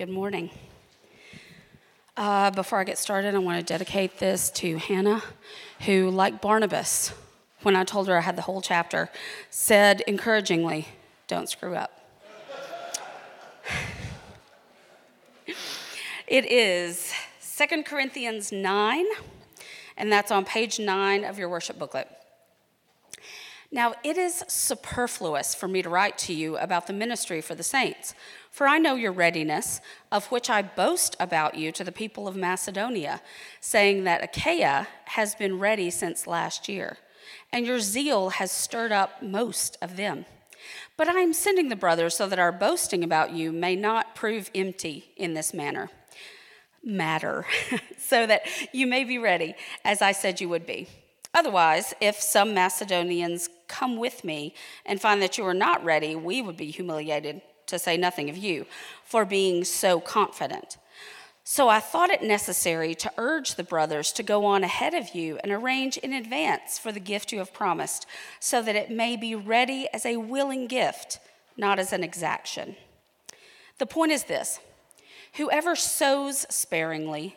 Good morning. Uh, before I get started, I want to dedicate this to Hannah, who, like Barnabas, when I told her I had the whole chapter, said encouragingly, Don't screw up. it is 2 Corinthians 9, and that's on page 9 of your worship booklet. Now, it is superfluous for me to write to you about the ministry for the saints, for I know your readiness, of which I boast about you to the people of Macedonia, saying that Achaia has been ready since last year, and your zeal has stirred up most of them. But I am sending the brothers so that our boasting about you may not prove empty in this manner. Matter, so that you may be ready, as I said you would be. Otherwise, if some Macedonians come with me and find that you are not ready, we would be humiliated, to say nothing of you, for being so confident. So I thought it necessary to urge the brothers to go on ahead of you and arrange in advance for the gift you have promised, so that it may be ready as a willing gift, not as an exaction. The point is this whoever sows sparingly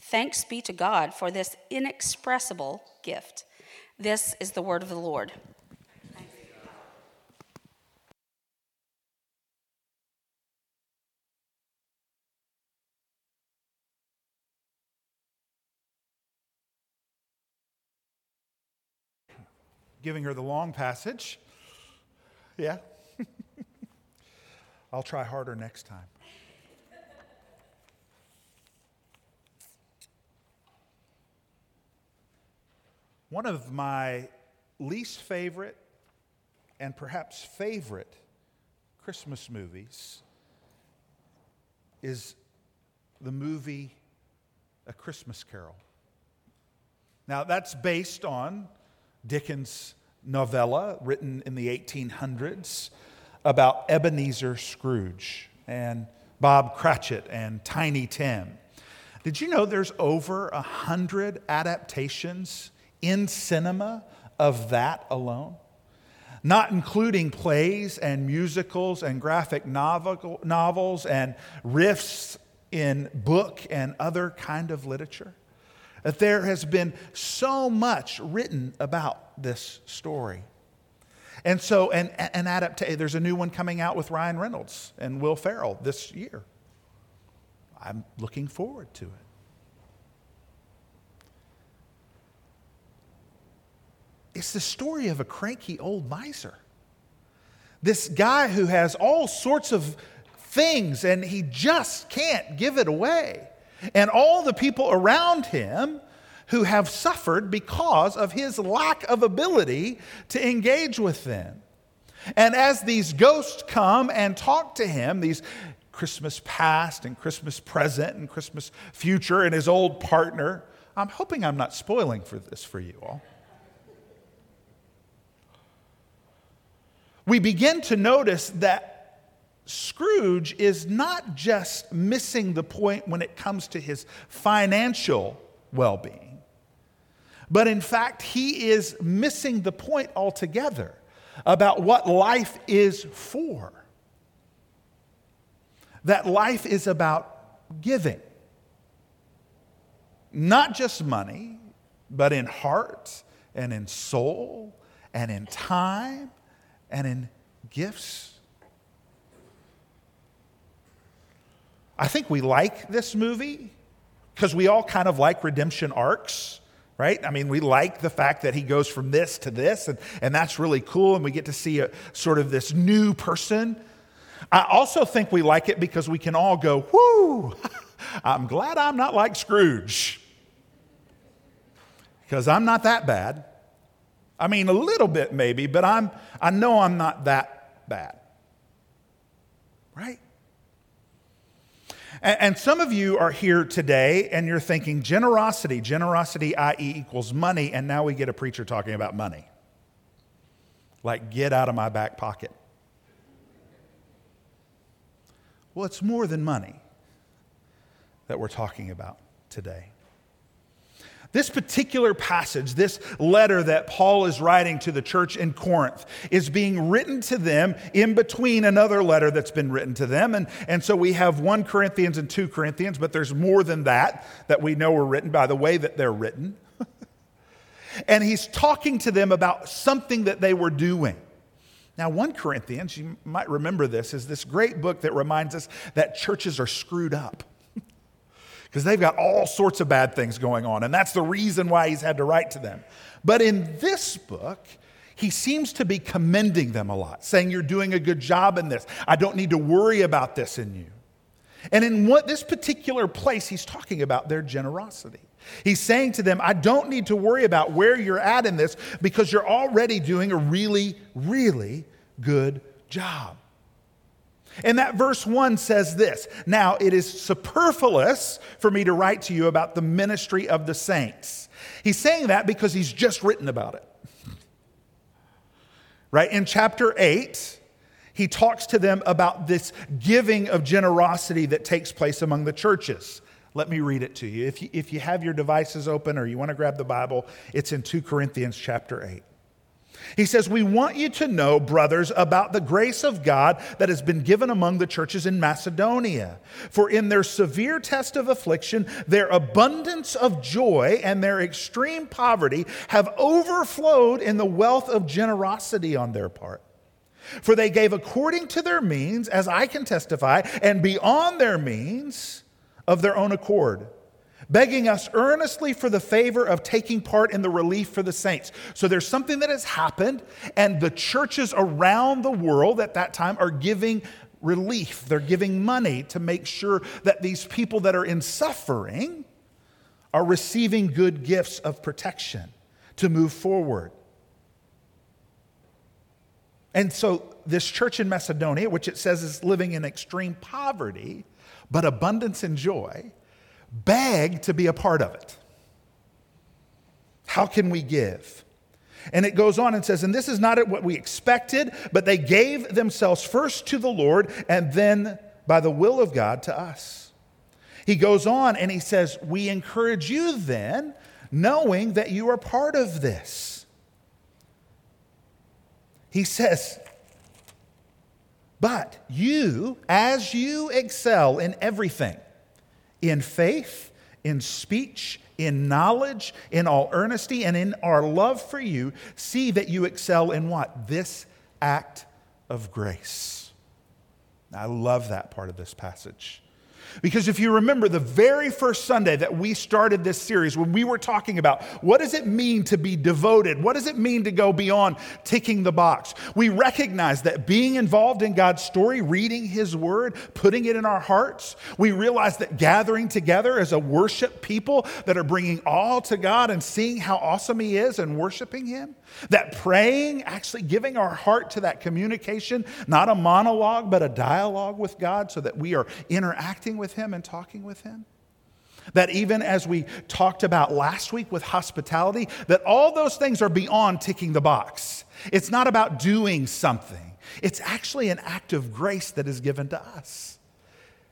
Thanks be to God for this inexpressible gift. This is the word of the Lord. Giving her the long passage. Yeah. I'll try harder next time. One of my least favorite and perhaps favorite Christmas movies is the movie A Christmas Carol. Now, that's based on Dickens' novella written in the 1800s about Ebenezer Scrooge and Bob Cratchit and Tiny Tim. Did you know there's over a hundred adaptations in cinema of that alone, not including plays and musicals and graphic novel, novels and riffs in book and other kind of literature. That there has been so much written about this story. And so, an, an adaptation, there's a new one coming out with Ryan Reynolds and Will Ferrell this year. I'm looking forward to it. It's the story of a cranky old miser. This guy who has all sorts of things and he just can't give it away. And all the people around him who have suffered because of his lack of ability to engage with them. And as these ghosts come and talk to him, these Christmas past and Christmas present and Christmas future and his old partner, I'm hoping I'm not spoiling for this for you all. We begin to notice that Scrooge is not just missing the point when it comes to his financial well being, But in fact, he is missing the point altogether about what life is for. That life is about giving. Not just money, but in heart and in soul and in time and in gifts. I think we like this movie because we all kind of like redemption arcs, right? I mean, we like the fact that he goes from this to this, and, and that's really cool, and we get to see a sort of this new person. I also think we like it because we can all go, whoo, I'm glad I'm not like Scrooge. Because I'm not that bad. I mean, a little bit maybe, but I'm, I know I'm not that bad. Right? And, and some of you are here today and you're thinking generosity, generosity, i.e., equals money, and now we get a preacher talking about money. Like, get out of my back pocket. Well, it's more than money that we're talking about today. This particular passage, this letter that Paul is writing to the church in Corinth, is being written to them in between another letter that's been written to them. And, and so we have 1 Corinthians and 2 Corinthians, but there's more than that that we know are written by the way that they're written. and he's talking to them about something that they were doing. Now, 1 Corinthians, you might remember this, is this great book that reminds us that churches are screwed up because they've got all sorts of bad things going on. And that's the reason why he's had to write to them. But in this book, he seems to be commending them a lot, saying, You're doing a good job in this. I don't need to worry about this in you. And in what this particular place, he's talking about their generosity. He's saying to them, I don't need to worry about where you're at in this because you're already doing a really, really good job. And that verse 1 says this Now it is superfluous for me to write to you about the ministry of the saints. He's saying that because he's just written about it. Right? In chapter 8, he talks to them about this giving of generosity that takes place among the churches. Let me read it to you. If you, if you have your devices open or you want to grab the Bible, it's in 2 Corinthians chapter 8. He says, We want you to know, brothers, about the grace of God that has been given among the churches in Macedonia. For in their severe test of affliction, their abundance of joy and their extreme poverty have overflowed in the wealth of generosity on their part. For they gave according to their means, as I can testify, and beyond their means of their own accord begging us earnestly for the favor of taking part in the relief for the saints. So there's something that has happened, and the churches around the world at that time are giving relief. They're giving money to make sure that these people that are in suffering are receiving good gifts of protection to move forward. And so, this church in Macedonia, which it says is living in extreme poverty, but abundance and joy, beg to be a part of it. How can we give? And it goes on and says, and this is not what we expected, but they gave themselves first to the Lord and then by the will of God to us. He goes on and he says, We encourage you then, knowing that you are part of this. He says, But you, as you excel in everything, in faith, in speech, in knowledge, in all earnesty, and in our love for you, see that you excel in what? This act of grace. I love that part of this passage. Because if you remember the very first Sunday that we started this series, when we were talking about what does it mean to be devoted? What does it mean to go beyond ticking the box? We recognize that being involved in God's story, reading His Word, putting it in our hearts, we realize that gathering together as a worship people that are bringing all to God and seeing how awesome He is and worshiping Him, that praying, actually giving our heart to that communication, not a monologue, but a dialogue with God so that we are interacting with Him and talking with Him. That even as we talked about last week with hospitality, that all those things are beyond ticking the box. It's not about doing something, it's actually an act of grace that is given to us.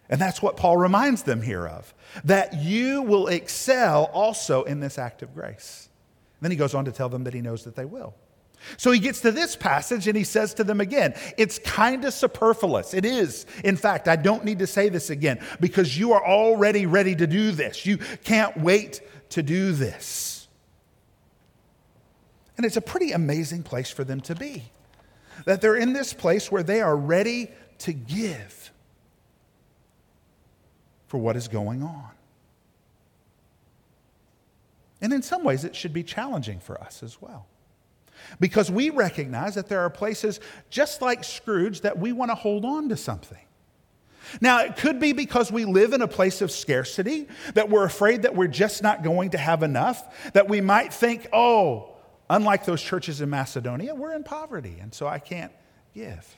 And that's what Paul reminds them here of that you will excel also in this act of grace. Then he goes on to tell them that he knows that they will. So he gets to this passage and he says to them again, It's kind of superfluous. It is. In fact, I don't need to say this again because you are already ready to do this. You can't wait to do this. And it's a pretty amazing place for them to be. That they're in this place where they are ready to give for what is going on. And in some ways, it should be challenging for us as well. Because we recognize that there are places, just like Scrooge, that we want to hold on to something. Now, it could be because we live in a place of scarcity, that we're afraid that we're just not going to have enough, that we might think, oh, unlike those churches in Macedonia, we're in poverty, and so I can't give.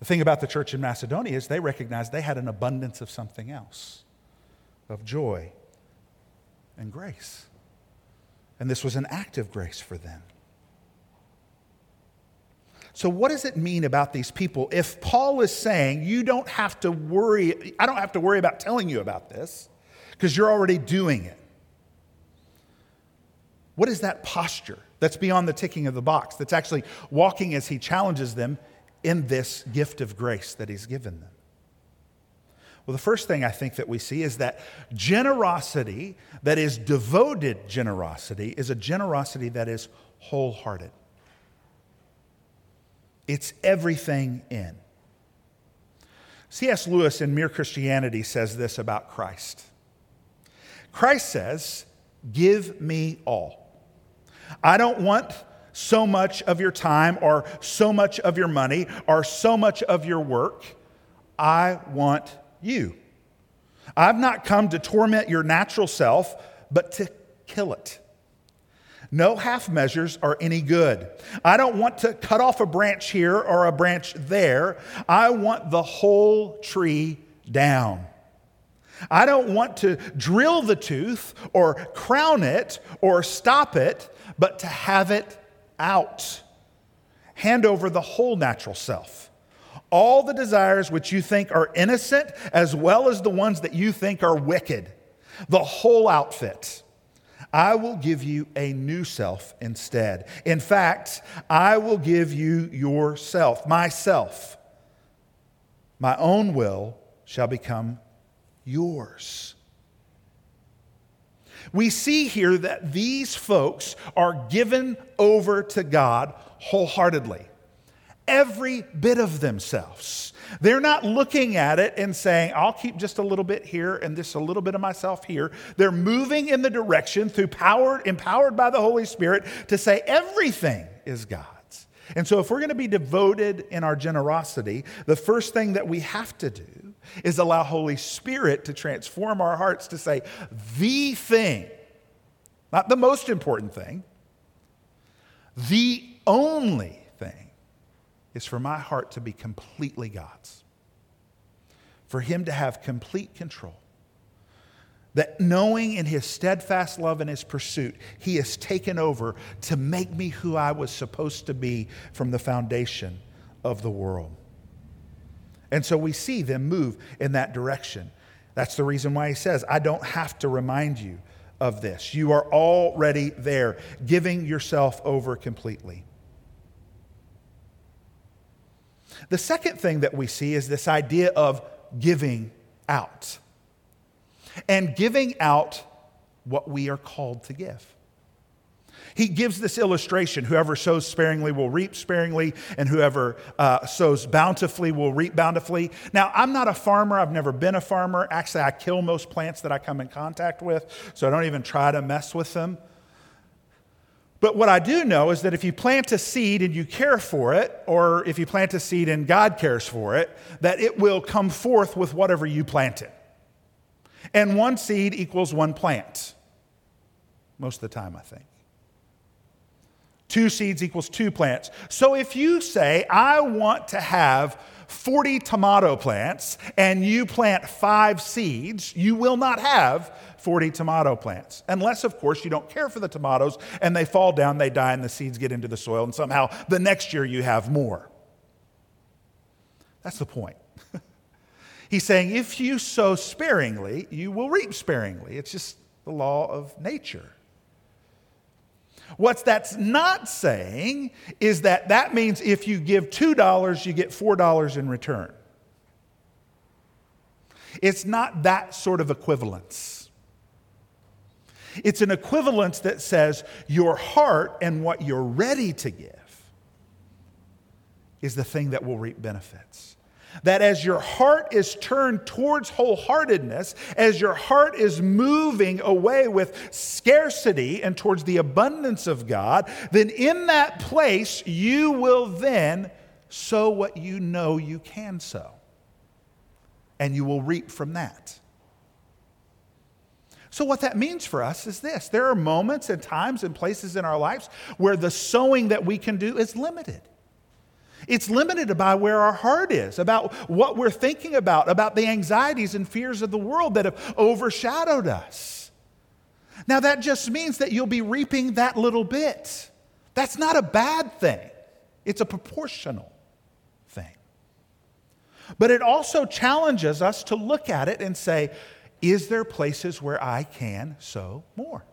The thing about the church in Macedonia is they recognized they had an abundance of something else, of joy and grace. And this was an act of grace for them. So, what does it mean about these people? If Paul is saying, you don't have to worry, I don't have to worry about telling you about this because you're already doing it. What is that posture that's beyond the ticking of the box, that's actually walking as he challenges them in this gift of grace that he's given them? Well, the first thing I think that we see is that generosity that is devoted generosity is a generosity that is wholehearted. It's everything in. C.S. Lewis in Mere Christianity says this about Christ Christ says, Give me all. I don't want so much of your time or so much of your money or so much of your work. I want you. I've not come to torment your natural self, but to kill it. No half measures are any good. I don't want to cut off a branch here or a branch there. I want the whole tree down. I don't want to drill the tooth or crown it or stop it, but to have it out. Hand over the whole natural self all the desires which you think are innocent, as well as the ones that you think are wicked. The whole outfit. I will give you a new self instead. In fact, I will give you yourself, myself. My own will shall become yours. We see here that these folks are given over to God wholeheartedly every bit of themselves. They're not looking at it and saying, I'll keep just a little bit here and just a little bit of myself here. They're moving in the direction through power, empowered by the Holy Spirit to say everything is God's. And so, if we're going to be devoted in our generosity, the first thing that we have to do is allow Holy Spirit to transform our hearts to say, the thing, not the most important thing, the only is for my heart to be completely God's, for Him to have complete control. That knowing in His steadfast love and His pursuit, He has taken over to make me who I was supposed to be from the foundation of the world. And so we see them move in that direction. That's the reason why He says, I don't have to remind you of this. You are already there, giving yourself over completely. The second thing that we see is this idea of giving out and giving out what we are called to give. He gives this illustration whoever sows sparingly will reap sparingly, and whoever uh, sows bountifully will reap bountifully. Now, I'm not a farmer. I've never been a farmer. Actually, I kill most plants that I come in contact with, so I don't even try to mess with them. But what I do know is that if you plant a seed and you care for it, or if you plant a seed and God cares for it, that it will come forth with whatever you planted. And one seed equals one plant. Most of the time, I think. Two seeds equals two plants. So if you say, I want to have 40 tomato plants and you plant five seeds, you will not have 40 tomato plants. Unless, of course, you don't care for the tomatoes and they fall down, they die, and the seeds get into the soil, and somehow the next year you have more. That's the point. He's saying if you sow sparingly, you will reap sparingly. It's just the law of nature. What that's not saying is that that means if you give $2, you get $4 in return. It's not that sort of equivalence. It's an equivalence that says your heart and what you're ready to give is the thing that will reap benefits. That as your heart is turned towards wholeheartedness, as your heart is moving away with scarcity and towards the abundance of God, then in that place you will then sow what you know you can sow. And you will reap from that. So, what that means for us is this there are moments and times and places in our lives where the sowing that we can do is limited. It's limited by where our heart is, about what we're thinking about, about the anxieties and fears of the world that have overshadowed us. Now, that just means that you'll be reaping that little bit. That's not a bad thing, it's a proportional thing. But it also challenges us to look at it and say, is there places where I can sow more?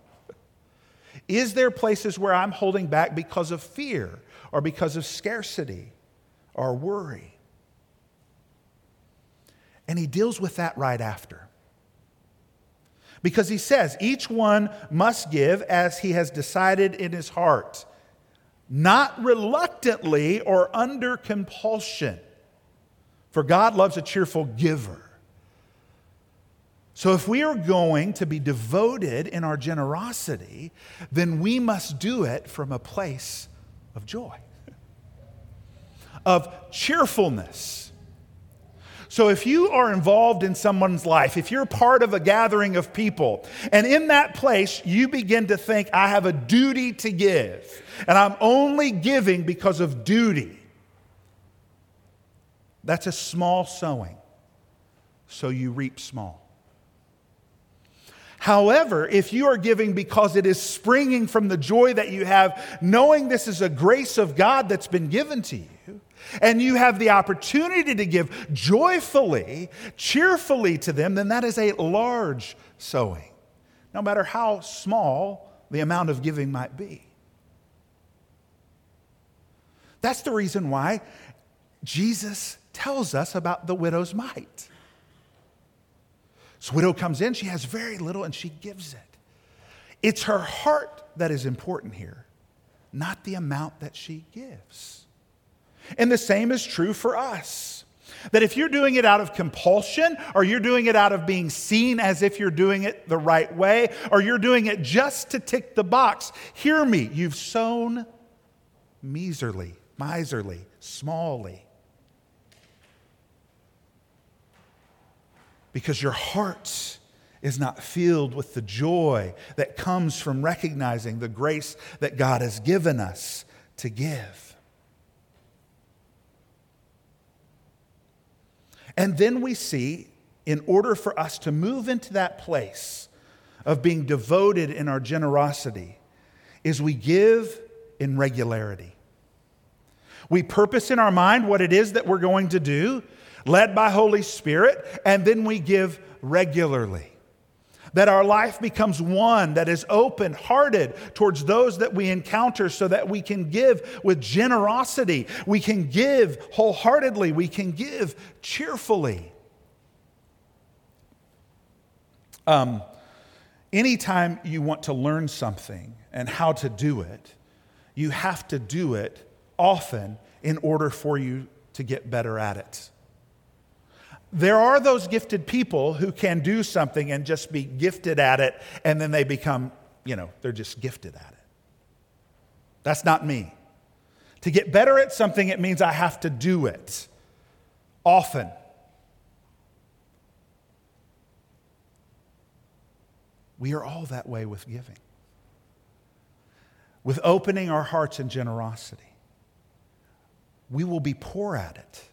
Is there places where I'm holding back because of fear or because of scarcity or worry? And he deals with that right after. Because he says, each one must give as he has decided in his heart, not reluctantly or under compulsion. For God loves a cheerful giver. So, if we are going to be devoted in our generosity, then we must do it from a place of joy, of cheerfulness. So, if you are involved in someone's life, if you're part of a gathering of people, and in that place you begin to think, I have a duty to give, and I'm only giving because of duty, that's a small sowing. So you reap small. However, if you are giving because it is springing from the joy that you have, knowing this is a grace of God that's been given to you, and you have the opportunity to give joyfully, cheerfully to them, then that is a large sowing, no matter how small the amount of giving might be. That's the reason why Jesus tells us about the widow's mite. So, widow comes in, she has very little, and she gives it. It's her heart that is important here, not the amount that she gives. And the same is true for us. That if you're doing it out of compulsion, or you're doing it out of being seen as if you're doing it the right way, or you're doing it just to tick the box, hear me, you've sown miserly, miserly, smallly. because your heart is not filled with the joy that comes from recognizing the grace that God has given us to give. And then we see, in order for us to move into that place of being devoted in our generosity, is we give in regularity. We purpose in our mind what it is that we're going to do, led by Holy Spirit, and then we give regularly. That our life becomes one that is open hearted towards those that we encounter so that we can give with generosity. We can give wholeheartedly. We can give cheerfully. Um, anytime you want to learn something and how to do it, you have to do it often in order for you to get better at it. There are those gifted people who can do something and just be gifted at it, and then they become, you know, they're just gifted at it. That's not me. To get better at something, it means I have to do it often. We are all that way with giving, with opening our hearts in generosity. We will be poor at it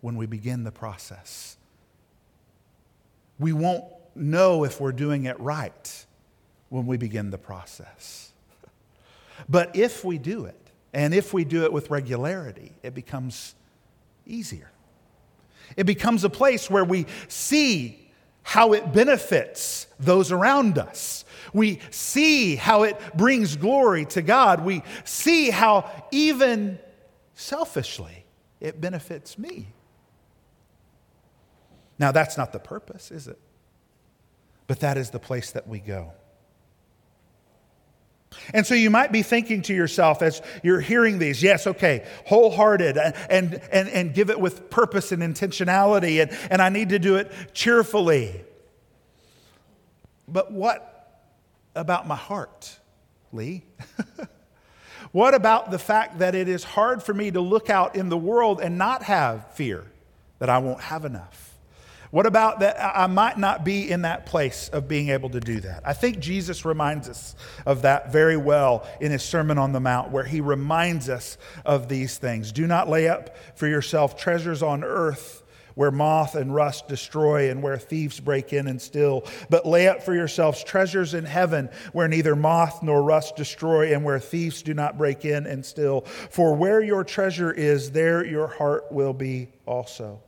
when we begin the process we won't know if we're doing it right when we begin the process. But if we do it, and if we do it with regularity, it becomes easier. It becomes a place where we see how it benefits those around us. We see how it brings glory to God. We see how even selfishly it benefits me. Now, that's not the purpose, is it? But that is the place that we go. And so you might be thinking to yourself as you're hearing these, yes, okay, wholehearted and, and, and, give it with purpose and intentionality, and, and I need to do it cheerfully. But what about my heart, Lee? what about the fact that it is hard for me to look out in the world and not have fear that I won't have enough? What about that I might not be in that place of being able to do that? I think Jesus reminds us of that very well in his Sermon on the Mount, where he reminds us of these things. Do not lay up for yourself treasures on earth where moth and rust destroy and where thieves break in and steal, but lay up for yourselves treasures in heaven where neither moth nor rust destroy and where thieves do not break in and steal. For where your treasure is, there your heart will be also.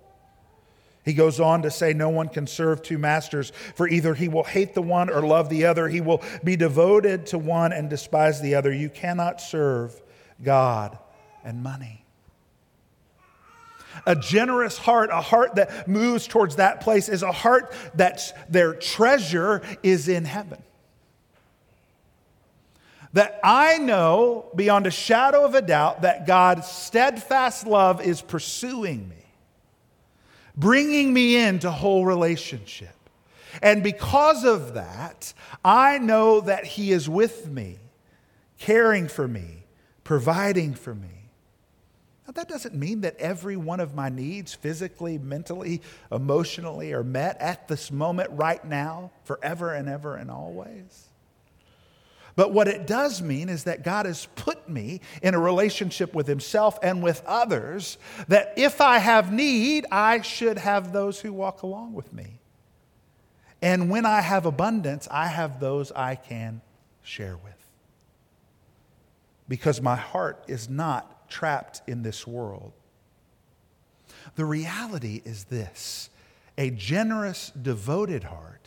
He goes on to say, No one can serve two masters, for either he will hate the one or love the other. He will be devoted to one and despise the other. You cannot serve God and money. A generous heart, a heart that moves towards that place, is a heart that's their treasure is in heaven. That I know beyond a shadow of a doubt that God's steadfast love is pursuing me bringing me into whole relationship. And because of that, I know that He is with me, caring for me, providing for me. Now, that doesn't mean that every one of my needs, physically, mentally, emotionally, are met at this moment, right now, forever and ever and always. But what it does mean is that God has put me in a relationship with Himself and with others, that if I have need, I should have those who walk along with me. And when I have abundance, I have those I can share with. Because my heart is not trapped in this world. The reality is this a generous, devoted heart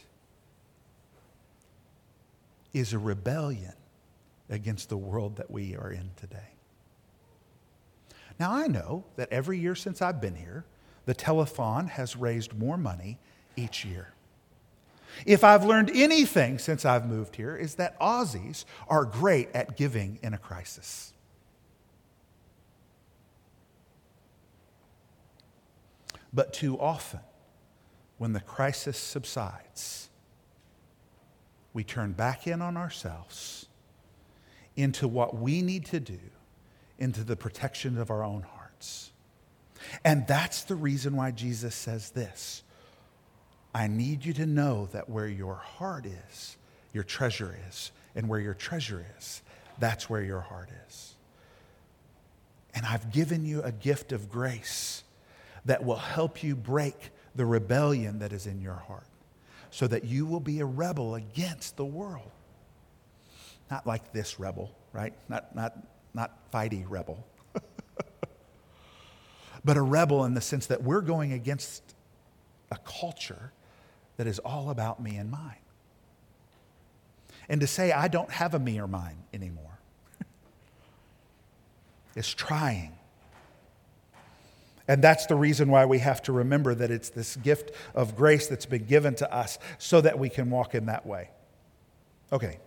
is a rebellion against the world that we are in today. Now, I know that every year since I've been here, the telethon has raised more money each year. If I've learned anything since I've moved here, is that Aussies are great at giving in a crisis. But too often, when the crisis subsides, we turn back in on ourselves into what we need to do, into the protection of our own hearts. And that's the reason why Jesus says this I need you to know that where your heart is, your treasure is. And where your treasure is, that's where your heart is. And I've given you a gift of grace that will help you break the rebellion that is in your heart so that you will be a rebel against the world. Not like this rebel, right? Not, not, not fighty rebel. but a rebel in the sense that we're going against a culture that is all about me and mine. And to say, I don't have a me or mine anymore is trying and that's the reason why we have to remember that it's this gift of grace that's been given to us so that we can walk in that way. Okay.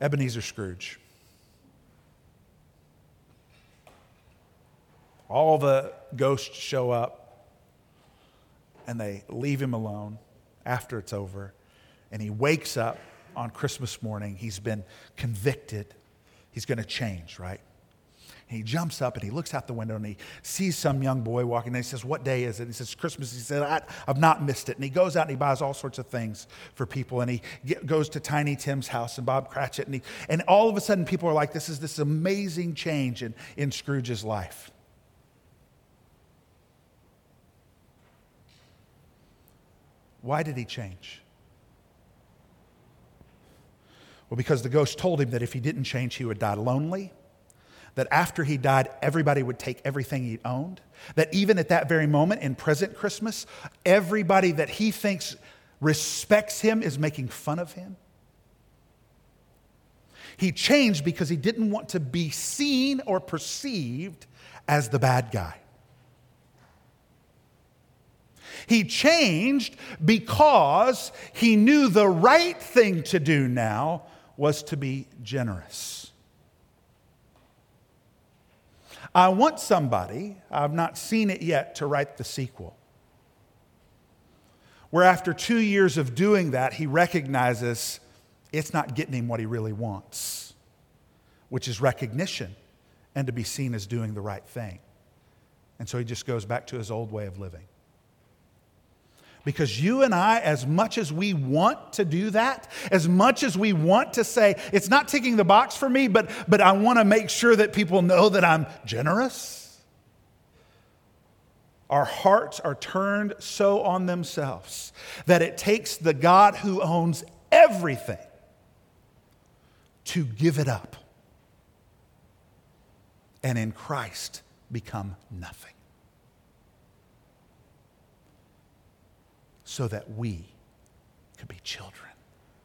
Ebenezer Scrooge. All the ghosts show up and they leave him alone after it's over. And he wakes up on Christmas morning. He's been convicted. He's going to change, right? And he jumps up and he looks out the window and he sees some young boy walking. And he says, What day is it? And He says, Christmas. He said, I, have not missed it. And he goes out and he buys all sorts of things for people. And he get, goes to Tiny Tim's house and Bob Cratchit. And, he, and all of a sudden, people are like, This is this amazing change in, in Scrooge's life. Why did he change? Well, because the ghost told him that if he didn't change, he would die lonely that after he died, everybody would take everything he owned, That even at that very moment in present Christmas, everybody that he thinks respects him is making fun of him. He changed because he didn't want to be seen or perceived as the bad guy. He changed because he knew the right thing to do now was to be generous. I want somebody, I've not seen it yet, to write the sequel. Where after two years of doing that, he recognizes it's not getting him what he really wants, which is recognition and to be seen as doing the right thing. And so he just goes back to his old way of living. Because you and I, as much as we want to do that, as much as we want to say, it's not ticking the box for me, but, but I want to make sure that people know that I'm generous, our hearts are turned so on themselves that it takes the God who owns everything to give it up and in Christ become nothing. So that we could be children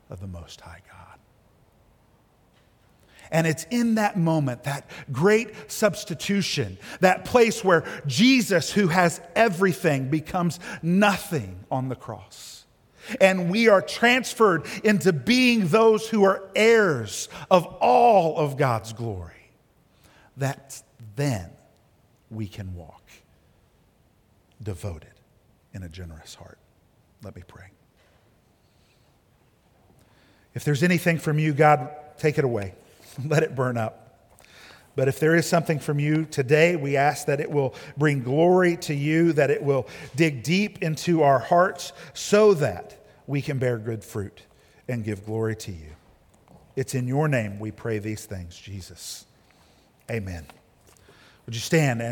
of the Most High God. And it's in that moment, that great substitution, that place where Jesus, who has everything, becomes nothing on the cross. And we are transferred into being those who are heirs of all of God's glory. That then we can walk devoted in a generous heart. Let me pray. If there's anything from you, God, take it away. Let it burn up. But if there is something from you today, we ask that it will bring glory to you, that it will dig deep into our hearts so that we can bear good fruit and give glory to you. It's in your name we pray these things, Jesus. Amen. Would you stand and